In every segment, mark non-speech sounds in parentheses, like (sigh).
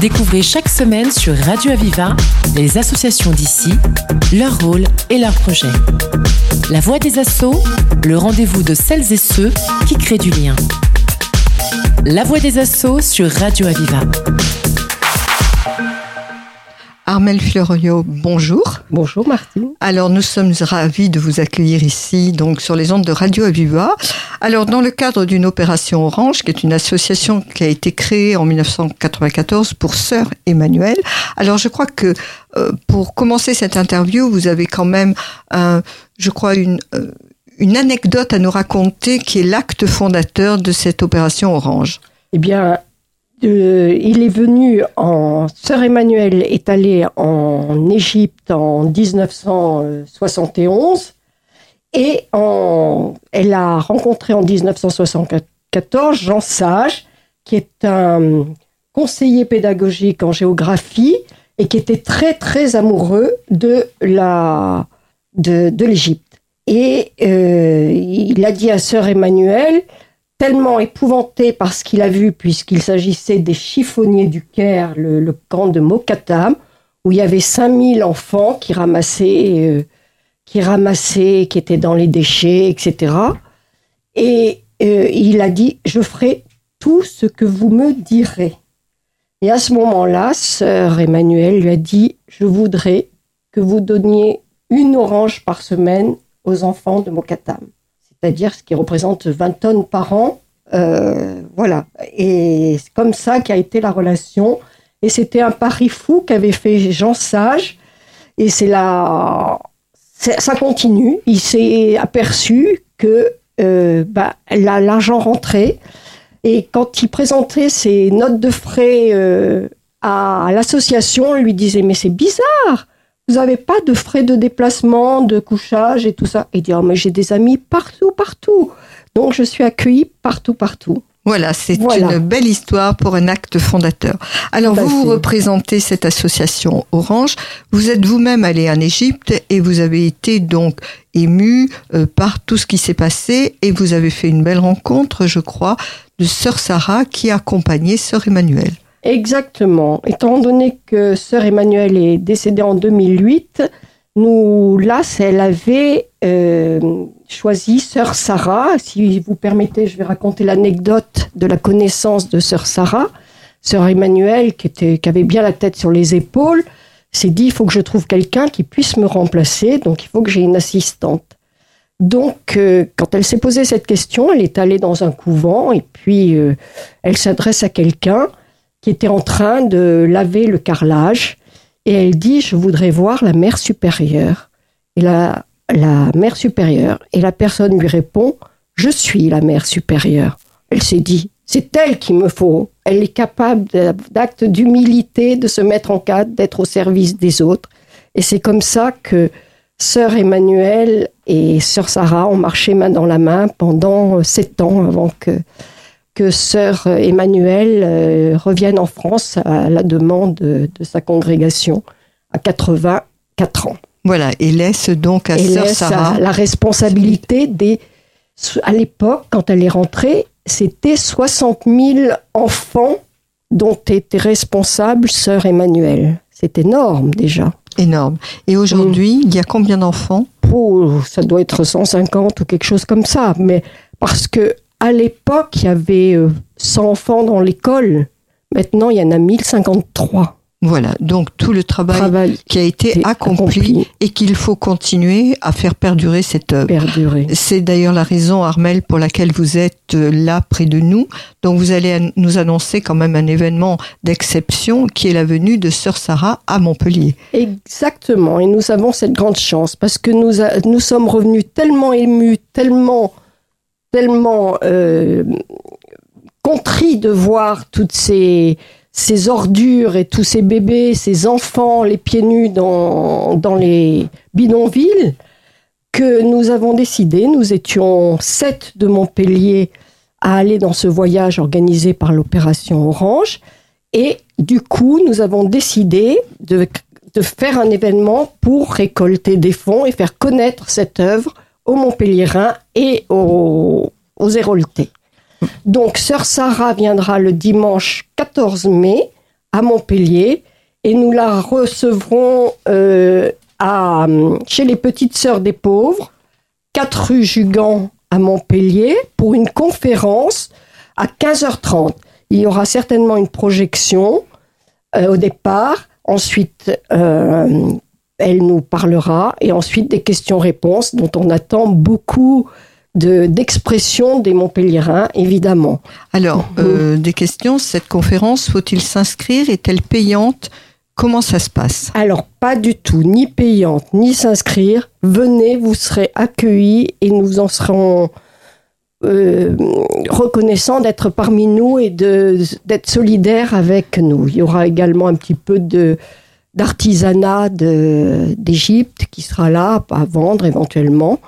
Découvrez chaque semaine sur Radio Aviva les associations d'ici, leur rôle et leurs projets. La voix des assauts, le rendez-vous de celles et ceux qui créent du lien. La voix des assauts sur Radio Aviva. Armel Florio, bonjour. Bonjour Martine. Alors nous sommes ravis de vous accueillir ici, donc sur les ondes de Radio Aviva. Alors dans le cadre d'une opération Orange, qui est une association qui a été créée en 1994 pour Sœur Emmanuel. Alors je crois que euh, pour commencer cette interview, vous avez quand même, je crois, une, euh, une anecdote à nous raconter qui est l'acte fondateur de cette opération Orange. Eh bien, il est venu en. Sœur Emmanuel est allée en Égypte en 1971 et elle a rencontré en 1974 Jean Sage, qui est un conseiller pédagogique en géographie et qui était très très amoureux de la de, l'Égypte. Et euh, il a dit à sœur Emmanuel, tellement épouvanté par ce qu'il a vu, puisqu'il s'agissait des chiffonniers du Caire, le, camp de Mokatam, où il y avait 5000 enfants qui ramassaient, euh, qui ramassaient, qui étaient dans les déchets, etc. Et euh, il a dit, je ferai tout ce que vous me direz. Et à ce moment-là, sœur Emmanuel lui a dit, je voudrais que vous donniez une orange par semaine aux enfants de Mokatam c'est-à-dire ce qui représente 20 tonnes par an. Euh, voilà. Et c'est comme ça qu'a été la relation. Et c'était un pari fou qu'avait fait Jean Sage. Et c'est là, ça continue. Il s'est aperçu que euh, bah, l'argent rentrait. Et quand il présentait ses notes de frais euh, à l'association, on lui disait mais c'est bizarre vous n'avez pas de frais de déplacement, de couchage et tout ça. Et dire, oh, mais j'ai des amis partout, partout. Donc, je suis accueillie partout, partout. Voilà, c'est une belle histoire pour un acte fondateur. Alors, vous, vous représentez cette association Orange. Vous êtes vous-même allé en Égypte et vous avez été donc ému euh, par tout ce qui s'est passé et vous avez fait une belle rencontre, je crois, de Sœur Sarah qui a accompagné Sœur Emmanuel. Exactement. Étant donné que sœur Emmanuelle est décédée en 2008, nous, là, elle avait euh, choisi sœur Sarah. Si vous permettez, je vais raconter l'anecdote de la connaissance de sœur Sarah. Sœur était, qui avait bien la tête sur les épaules, s'est dit, il faut que je trouve quelqu'un qui puisse me remplacer, donc il faut que j'ai une assistante. Donc, euh, quand elle s'est posé cette question, elle est allée dans un couvent et puis euh, elle s'adresse à quelqu'un qui était en train de laver le carrelage. Et elle dit, je voudrais voir la mère supérieure. Et la, mère supérieure. Et la personne lui répond, je suis la mère supérieure. Elle s'est dit, c'est elle qu'il me faut. Elle est capable d'actes d'humilité, de se mettre en cadre, d'être au service des autres. Et c'est comme ça que sœur Emmanuelle et sœur Sarah ont marché main dans la main pendant sept ans avant que que sœur Emmanuelle euh, revienne en France à la demande de, sa congrégation à 84 ans. Voilà, et laisse donc à sœur Sarah la responsabilité des. À l'époque, quand elle est rentrée, c'était 60 000 enfants dont était responsable sœur Emmanuelle. C'est énorme déjà. Énorme. Et aujourd'hui, il y a combien d'enfants? Oh, Ça doit être 150 ou quelque chose comme ça. Mais parce que à l'époque, il y avait 100 euh, enfants dans l'école. Maintenant, il y en a 1053. Voilà, donc tout le travail, qui a été accompli, et qu'il faut continuer à faire perdurer cette œuvre. Perdurer. C'est d'ailleurs la raison, Armel, pour laquelle vous êtes euh, là près de nous. Donc vous allez nous annoncer quand même un événement d'exception qui est la venue de Sœur Sarah à Montpellier. Exactement, et nous avons cette grande chance parce que nous, nous sommes revenus tellement émus, tellement tellement euh, contrit de voir toutes ces, ces ordures et tous ces bébés, ces enfants, les pieds nus dans, dans les bidonvilles, que nous avons décidé, nous étions sept de Montpellier à aller dans ce voyage organisé par l'opération Orange. Et du coup, nous avons décidé de, de faire un événement pour récolter des fonds et faire connaître cette œuvre aux Montpelliérains et aux, aux. Donc, Sœur Sarah viendra le dimanche 14 mai à Montpellier et nous la recevrons euh, chez les petites sœurs des pauvres, 4 rue Jugan à Montpellier, pour une conférence à 15h30. Il y aura certainement une projection euh, au départ. Ensuite, euh, elle nous parlera et ensuite des questions-réponses dont on attend beaucoup d'expression des Montpelliérains, évidemment. Alors, euh, des questions, cette conférence, faut-il s'inscrire? Est-elle payante? Comment ça se passe? Alors, pas du tout, ni payante, ni s'inscrire. Venez, vous serez accueillis et nous en serons euh, reconnaissants d'être parmi nous et d'être solidaires avec nous. Il y aura également un petit peu de d'artisanat d'Égypte qui sera là à vendre éventuellement.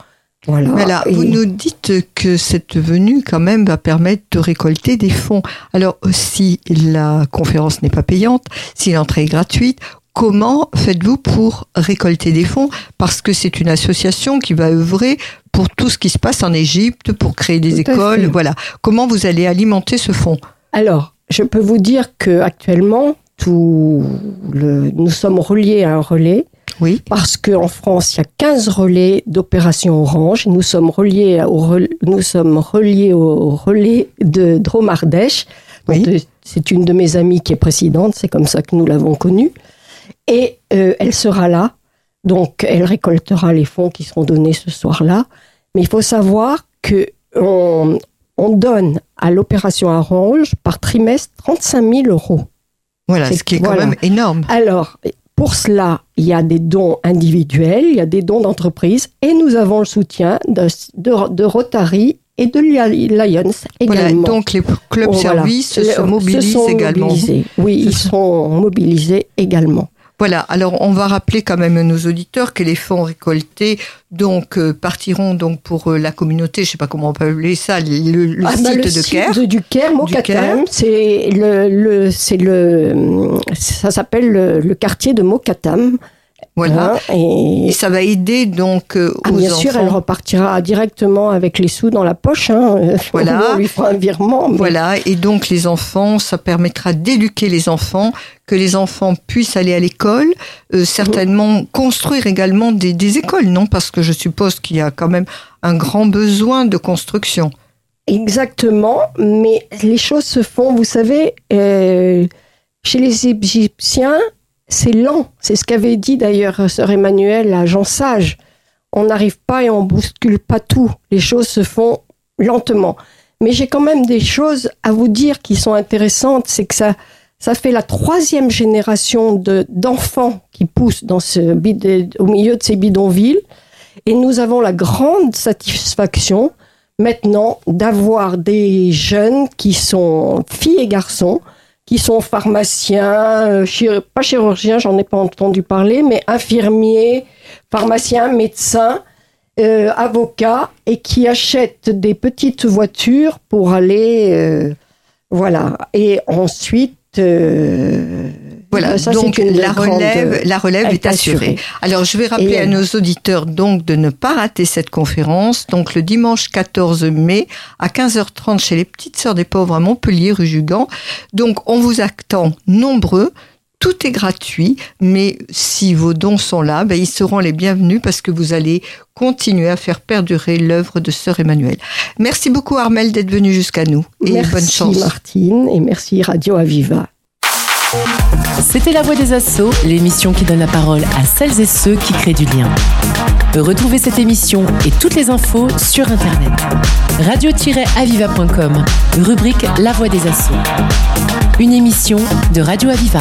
Voilà. Vous nous dites que cette venue, quand même, va permettre de récolter des fonds. Alors, si la conférence n'est pas payante, si l'entrée est gratuite, comment faites-vous pour récolter des fonds? Parce que c'est une association qui va œuvrer pour tout ce qui se passe en Égypte, pour créer des écoles. Voilà. Comment vous allez alimenter ce fonds? Alors, je peux vous dire que actuellement, tout le, nous sommes reliés à un relais oui. Parce qu'en France, il y a 15 relais d'opération Orange. Nous sommes reliés au, relais, nous sommes reliés au relais de Dromardèche. C'est une de mes amies qui est présidente. C'est comme ça que nous l'avons connue. Et euh, elle sera là. Donc, elle récoltera les fonds qui seront donnés ce soir-là. Mais il faut savoir que on, donne à l'opération Orange par trimestre 35 000 euros. Voilà, ce qui est quand même énorme. Alors, pour cela, il y a des dons individuels, il y a des dons d'entreprise et nous avons le soutien de, de, Rotary et de Lions également. donc les clubs services se, mobilisent également. Oui, ils sont mobilisés également. Voilà. Alors, on va rappeler quand même à nos auditeurs que les fonds récoltés donc euh, partiront donc pour euh, la communauté, je sais pas comment on peut appeler ça, le, ah, bah, site de Caire. du Caire, Mokatam, c'est le, c'est le, ça s'appelle le, quartier de Mokatam. Voilà. Hein, et... ça va aider donc euh, ah, Bien sûr, elle repartira directement avec les sous dans la poche. Hein. (laughs) Voilà. On lui fera un virement. Voilà. Et donc les enfants, ça permettra d'éduquer les enfants, que les enfants puissent aller à l'école, euh, certainement construire également des, écoles, non? Parce que je suppose qu'il y a quand même un grand besoin de construction. Exactement, mais les choses se font, vous savez, euh, chez les Égyptiens, c'est lent. C'est ce qu'avait dit d'ailleurs sœur Emmanuel à Jean Sage. On n'arrive pas et on bouscule pas tout. Les choses se font lentement. Mais j'ai quand même des choses à vous dire qui sont intéressantes. C'est que ça, ça fait la troisième génération de, d'enfants qui poussent dans ce, au milieu de ces bidonvilles. Et nous avons la grande satisfaction maintenant d'avoir des jeunes qui sont filles et garçons, qui sont pharmaciens, euh, pas chirurgiens, j'en ai pas entendu parler, mais infirmiers, pharmaciens, médecins, euh, avocats, et qui achètent des petites voitures pour aller, euh, voilà. Et ensuite, voilà, donc la relève, la relève est assurée. Alors je vais rappeler à nos auditeurs donc de ne pas rater cette conférence. Donc le dimanche 14 mai à 15h30 chez les Petites Sœurs des Pauvres à Montpellier, rue Jugan. Donc on vous attend nombreux. Tout est gratuit, mais si vos dons sont là, ben, ils seront les bienvenus parce que vous allez continuer à faire perdurer l'œuvre de Sœur Emmanuel. Merci beaucoup Armel d'être venu jusqu'à nous et bonne chance. Merci Martine et merci Radio Aviva. C'était La Voix des Assauts, l'émission qui donne la parole à celles et ceux qui créent du lien. Retrouvez cette émission et toutes les infos sur Internet. Radio-aviva.com, rubrique La Voix des Assauts. Une émission de Radio Aviva.